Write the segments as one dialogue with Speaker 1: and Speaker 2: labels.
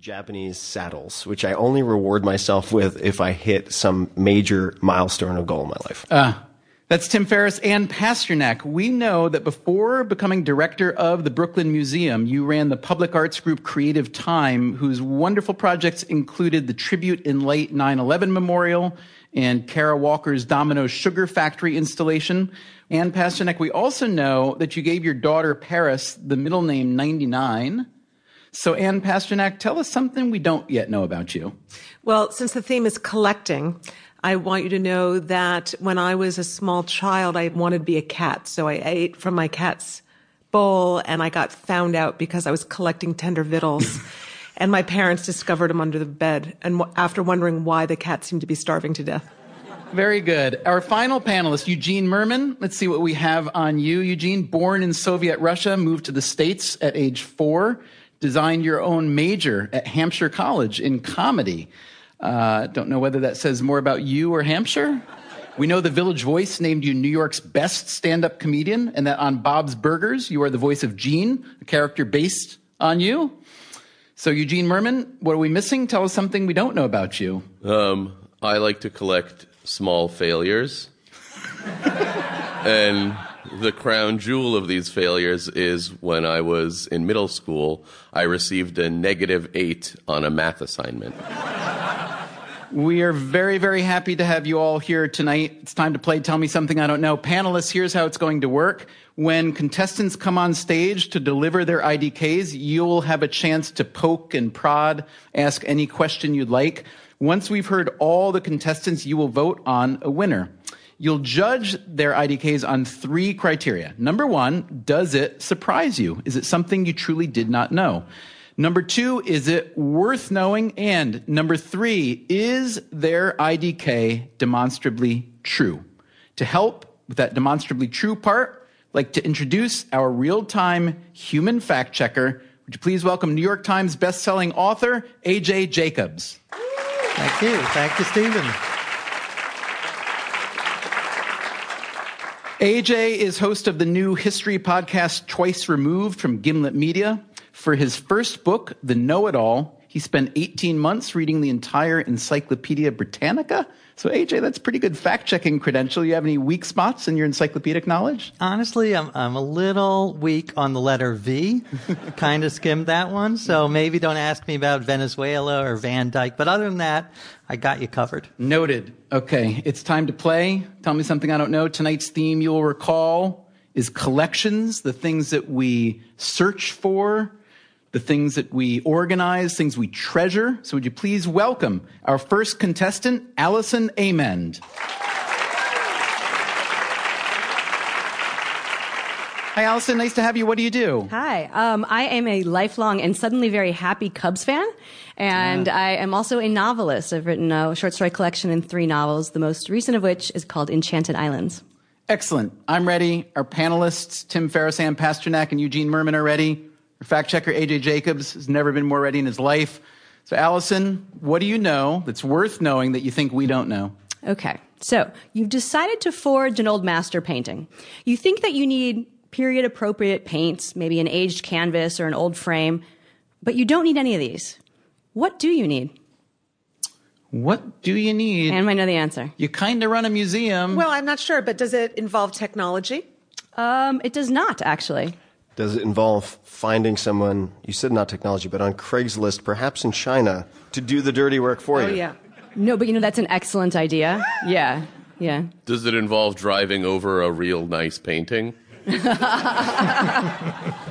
Speaker 1: Japanese saddles, which I only reward myself with if I hit some major milestone or goal in my life.
Speaker 2: Uh, that's Tim Ferriss Anne Pasternak. We know that before becoming director of the Brooklyn Museum, you ran the public arts group Creative Time, whose wonderful projects included the Tribute in Light 9 11 Memorial and Kara Walker's Domino Sugar Factory installation. Anne Pasternak, we also know that you gave your daughter Paris the middle name 99 so, Anne Pasternak, tell us something we don't yet know about you.
Speaker 3: Well, since the theme is collecting, I want you to know that when I was a small child, I wanted to be a cat. So I ate from my cat's bowl and I got found out because I was collecting Tender Vittles. and my parents discovered them under the bed. And after wondering why the cat seemed to be starving to death.
Speaker 2: Very good. Our final panelist, Eugene Mirman. Let's see what we have on you. Eugene, born in Soviet Russia, moved to the States at age four designed your own major at Hampshire College in comedy. Uh, don't know whether that says more about you or Hampshire. We know the Village Voice named you New York's best stand up comedian, and that on Bob's Burgers, you are the voice of Gene, a character based on you. So, Eugene Mirman, what are we missing? Tell us something we don't know about you.
Speaker 4: Um, I like to collect small failures. and the crown jewel of these failures is when I was in middle school, I received a negative eight on a math assignment.
Speaker 2: We are very, very happy to have you all here tonight. It's time to play Tell Me Something I Don't Know. Panelists, here's how it's going to work. When contestants come on stage to deliver their IDKs, you'll have a chance to poke and prod, ask any question you'd like. Once we've heard all the contestants, you will vote on a winner. You'll judge their IDKs on three criteria. Number one, does it surprise you? Is it something you truly did not know? Number two, is it worth knowing? And number three, is their IDK demonstrably true? To help with that demonstrably true part, I'd like to introduce our real-time human fact checker. Would you please welcome New York Times bestselling author AJ Jacobs?
Speaker 5: Thank you. Thank you, Stephen.
Speaker 2: AJ is host of the new history podcast Twice Removed from Gimlet Media. For his first book, The Know It All, he spent 18 months reading the entire Encyclopedia Britannica. So, AJ, that's pretty good fact checking credential. You have any weak spots in your encyclopedic knowledge?
Speaker 5: Honestly, I'm, I'm a little weak on the letter V. kind of skimmed that one. So maybe don't ask me about Venezuela or Van Dyke. But other than that, I got you covered.
Speaker 2: Noted. Okay, it's time to play. Tell me something I don't know. Tonight's theme, you'll recall, is collections, the things that we search for, the things that we organize, things we treasure. So would you please welcome our first contestant, Allison Amend. Hi, Allison. Nice to have you. What do you do?
Speaker 6: Hi. Um, I am a lifelong and suddenly very happy Cubs fan. And yeah. I am also a novelist. I've written a short story collection in three novels, the most recent of which is called Enchanted Islands.
Speaker 2: Excellent. I'm ready. Our panelists, Tim Ferriss, Anne Pasternak, and Eugene Mirman are ready. Our fact checker, AJ Jacobs, has never been more ready in his life. So, Allison, what do you know that's worth knowing that you think we don't know?
Speaker 6: Okay. So, you've decided to forge an old master painting. You think that you need period appropriate paints, maybe an aged canvas or an old frame, but you don't need any of these. What do you need?
Speaker 2: What do you need?
Speaker 6: And I know the answer.
Speaker 2: You kind of run a museum.
Speaker 3: Well, I'm not sure, but does it involve technology?
Speaker 6: Um, it does not, actually.
Speaker 1: Does it involve finding someone, you said not technology, but on Craigslist, perhaps in China, to do the dirty work for
Speaker 3: oh,
Speaker 1: you?
Speaker 3: Oh, yeah.
Speaker 6: No, but you know, that's an excellent idea. Yeah, yeah.
Speaker 4: Does it involve driving over a real nice painting?
Speaker 6: I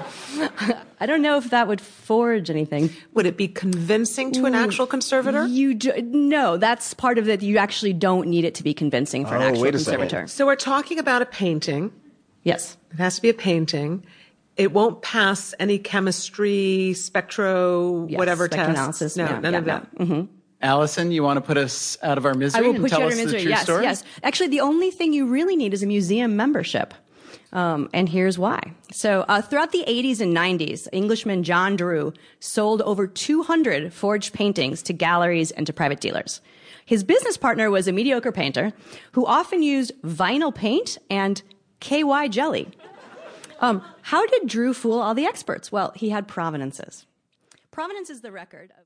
Speaker 6: don't know if that would forge anything.
Speaker 3: Would it be convincing to an mm, actual conservator?
Speaker 6: You do, no, that's part of it. You actually don't need it to be convincing for
Speaker 1: oh,
Speaker 6: an actual
Speaker 1: wait a
Speaker 6: conservator.
Speaker 1: Second.
Speaker 3: So we're talking about a painting.
Speaker 6: Yes.
Speaker 3: It has to be a painting. It won't pass any chemistry, spectro,
Speaker 6: yes,
Speaker 3: whatever
Speaker 6: test.
Speaker 3: analysis. No,
Speaker 6: yeah,
Speaker 3: none
Speaker 6: yeah,
Speaker 3: of that.
Speaker 6: No. Mm-hmm.
Speaker 2: Allison, you want to put us out of our misery
Speaker 6: I will
Speaker 2: and
Speaker 6: put
Speaker 2: tell
Speaker 6: you out
Speaker 2: us
Speaker 6: of misery.
Speaker 2: the true
Speaker 6: yes,
Speaker 2: story?
Speaker 6: yes. Actually, the only thing you really need is a museum membership. Um, and here's why. So, uh, throughout the 80s and 90s, Englishman John Drewe sold over 200 forged paintings to galleries and to private dealers. His business partner was a mediocre painter who often used vinyl paint and KY jelly. Um, how did Drewe fool all the experts? Well, he had provenances. Provenance is the record of